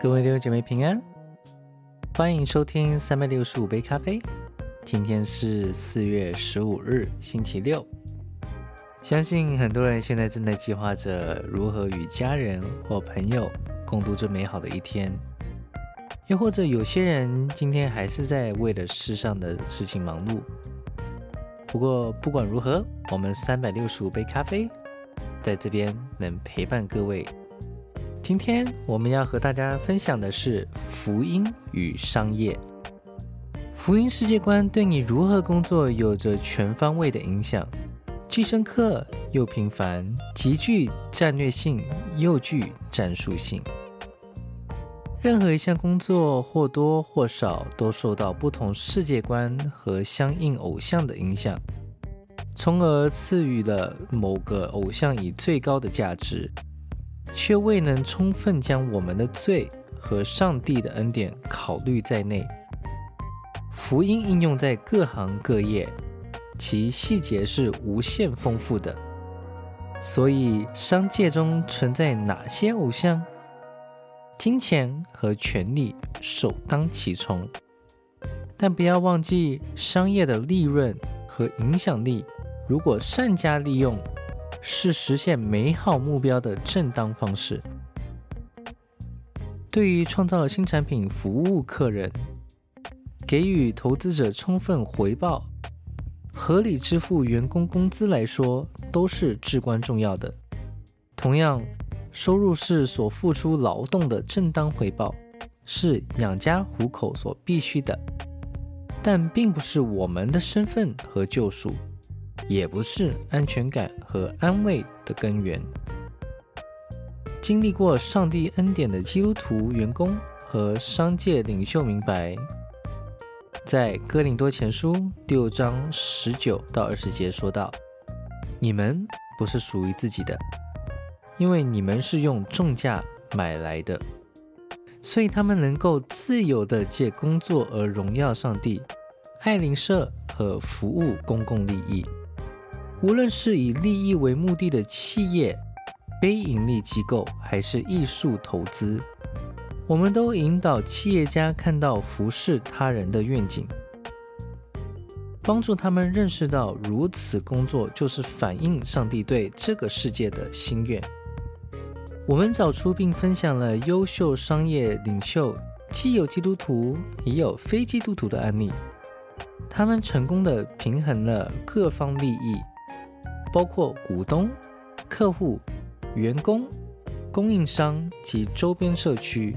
各位弟兄姐妹平安，欢迎收听三百六十五杯咖啡。今天是四月十五日，星期六。相信很多人现在正在计划着如何与家人或朋友共度这美好的一天，又或者有些人今天还是在为了世上的事情忙碌。不过不管如何，我们三百六十五杯咖啡在这边能陪伴各位。今天我们要和大家分享的是福音与商业。福音世界观对你如何工作有着全方位的影响，既深刻又平凡，极具战略性又具战术性。任何一项工作或多或少都受到不同世界观和相应偶像的影响，从而赐予了某个偶像以最高的价值。却未能充分将我们的罪和上帝的恩典考虑在内。福音应用在各行各业，其细节是无限丰富的。所以，商界中存在哪些偶像？金钱和权力首当其冲。但不要忘记，商业的利润和影响力，如果善加利用。是实现美好目标的正当方式。对于创造新产品、服务客人、给予投资者充分回报、合理支付员工工资来说，都是至关重要的。同样，收入是所付出劳动的正当回报，是养家糊口所必须的，但并不是我们的身份和救赎。也不是安全感和安慰的根源。经历过上帝恩典的基督徒员工和商界领袖明白，在哥林多前书第六章十九到二十节说道：“你们不是属于自己的，因为你们是用重价买来的，所以他们能够自由的借工作而荣耀上帝、爱邻舍和服务公共利益。”无论是以利益为目的的企业、非盈利机构，还是艺术投资，我们都引导企业家看到服侍他人的愿景，帮助他们认识到如此工作就是反映上帝对这个世界的心愿。我们找出并分享了优秀商业领袖，既有基督徒，也有非基督徒的案例，他们成功的平衡了各方利益。包括股东、客户、员工、供应商及周边社区。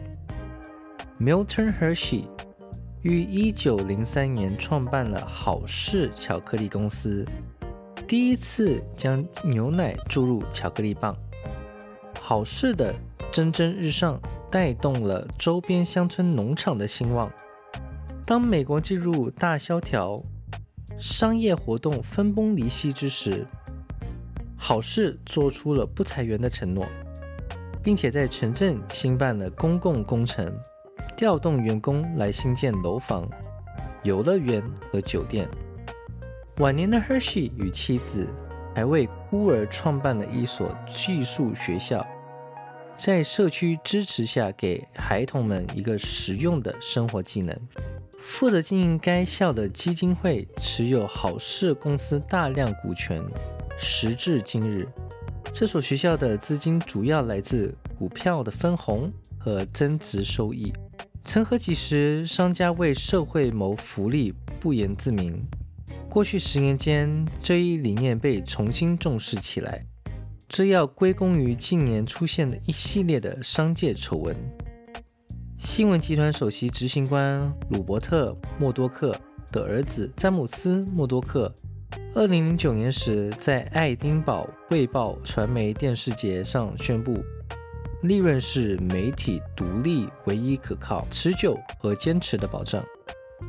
Milton Hershey 于1903年创办了好事巧克力公司，第一次将牛奶注入巧克力棒。好事的蒸蒸日上，带动了周边乡村农场的兴旺。当美国进入大萧条、商业活动分崩离析之时，好事做出了不裁员的承诺，并且在城镇兴办了公共工程，调动员工来新建楼房、游乐园和酒店。晚年的 Hershey 与妻子还为孤儿创办了一所寄宿学校，在社区支持下给孩童们一个实用的生活技能。负责经营该校的基金会持有好事公司大量股权。时至今日，这所学校的资金主要来自股票的分红和增值收益。曾何几时，商家为社会谋福利不言自明。过去十年间，这一理念被重新重视起来，这要归功于近年出现的一系列的商界丑闻。新闻集团首席执行官鲁伯特·默多克的儿子詹姆斯·默多克。二零零九年时，在爱丁堡卫报传媒电视节上宣布，利润是媒体独立唯一可靠、持久和坚持的保障。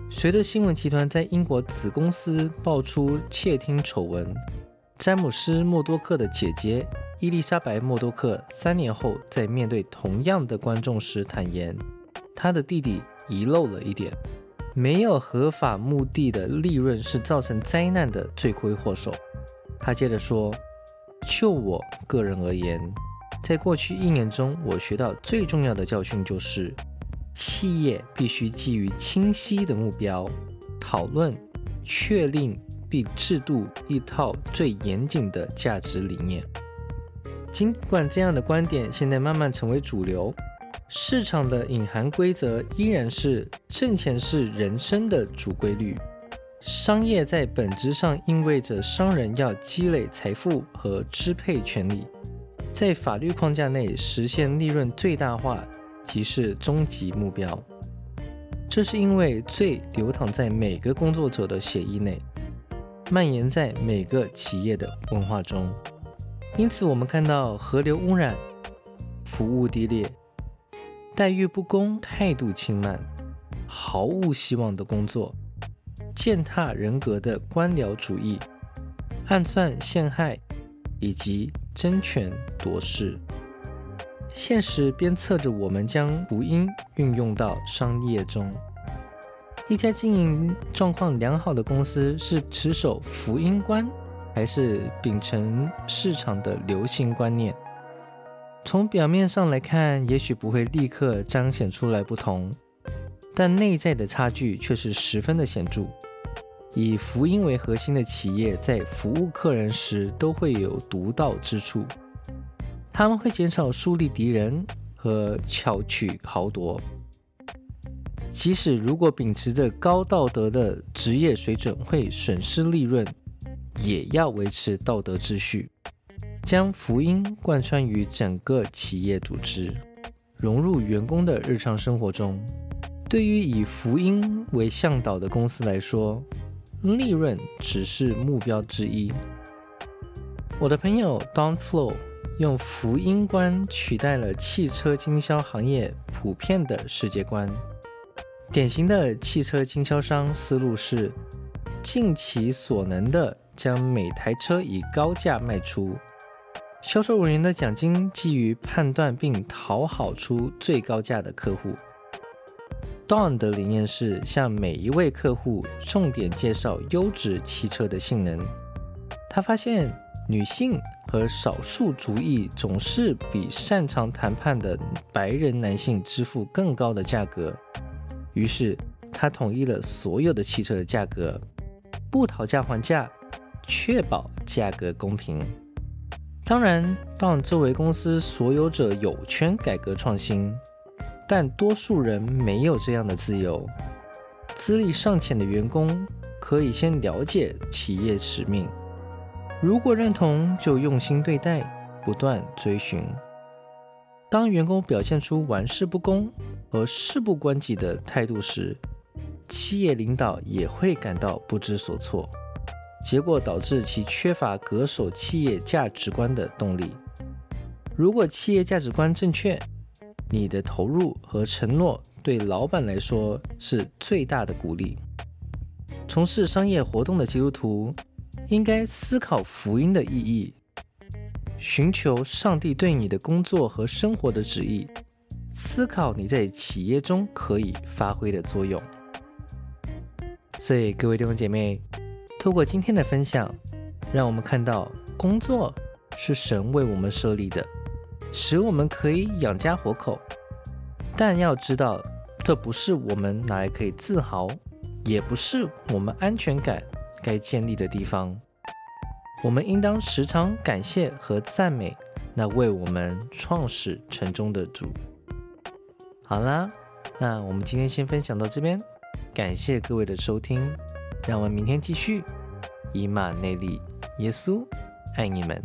随着新闻集团在英国子公司爆出窃听丑闻，詹姆斯·默多克的姐姐伊丽莎白·默多克三年后在面对同样的观众时坦言，他的弟弟遗漏了一点。没有合法目的的利润是造成灾难的罪魁祸首。他接着说：“就我个人而言，在过去一年中，我学到最重要的教训就是，企业必须基于清晰的目标，讨论、确立并制度一套最严谨的价值理念。尽管这样的观点现在慢慢成为主流，市场的隐含规则依然是挣钱是人生的主规律。商业在本质上意味着商人要积累财富和支配权利，在法律框架内实现利润最大化，即是终极目标。这是因为罪流淌在每个工作者的血液内，蔓延在每个企业的文化中。因此，我们看到河流污染、服务低劣、待遇不公、态度轻慢、毫无希望的工作。践踏人格的官僚主义、暗算陷害以及争权夺势，现实鞭策着我们将福音运用到商业中。一家经营状况良好的公司是持守福音观，还是秉承市场的流行观念？从表面上来看，也许不会立刻彰显出来不同。但内在的差距却是十分的显著。以福音为核心的企业在服务客人时都会有独到之处，他们会减少树立敌人和巧取豪夺。即使如果秉持着高道德的职业水准会损失利润，也要维持道德秩序，将福音贯穿于整个企业组织，融入员工的日常生活中。对于以福音为向导的公司来说，利润只是目标之一。我的朋友 Don Flo 用福音观取代了汽车经销行业普遍的世界观。典型的汽车经销商思路是尽其所能的将每台车以高价卖出，销售人员的奖金基于判断并讨好出最高价的客户。Don 的理念是向每一位客户重点介绍优质汽车的性能。他发现女性和少数族裔总是比擅长谈判的白人男性支付更高的价格，于是他统一了所有的汽车的价格，不讨价还价，确保价格公平。当然当作为公司所有者有权改革创新。但多数人没有这样的自由。资历尚浅的员工可以先了解企业使命，如果认同，就用心对待，不断追寻。当员工表现出玩世不恭和事不关己的态度时，企业领导也会感到不知所措，结果导致其缺乏恪守企业价值观的动力。如果企业价值观正确，你的投入和承诺对老板来说是最大的鼓励。从事商业活动的基督徒应该思考福音的意义，寻求上帝对你的工作和生活的旨意，思考你在企业中可以发挥的作用。所以，各位弟兄姐妹，透过今天的分享，让我们看到工作是神为我们设立的。使我们可以养家活口，但要知道，这不是我们拿来可以自豪，也不是我们安全感该建立的地方。我们应当时常感谢和赞美那为我们创始成终的主。好啦，那我们今天先分享到这边，感谢各位的收听，让我们明天继续。以马内利，耶稣爱你们。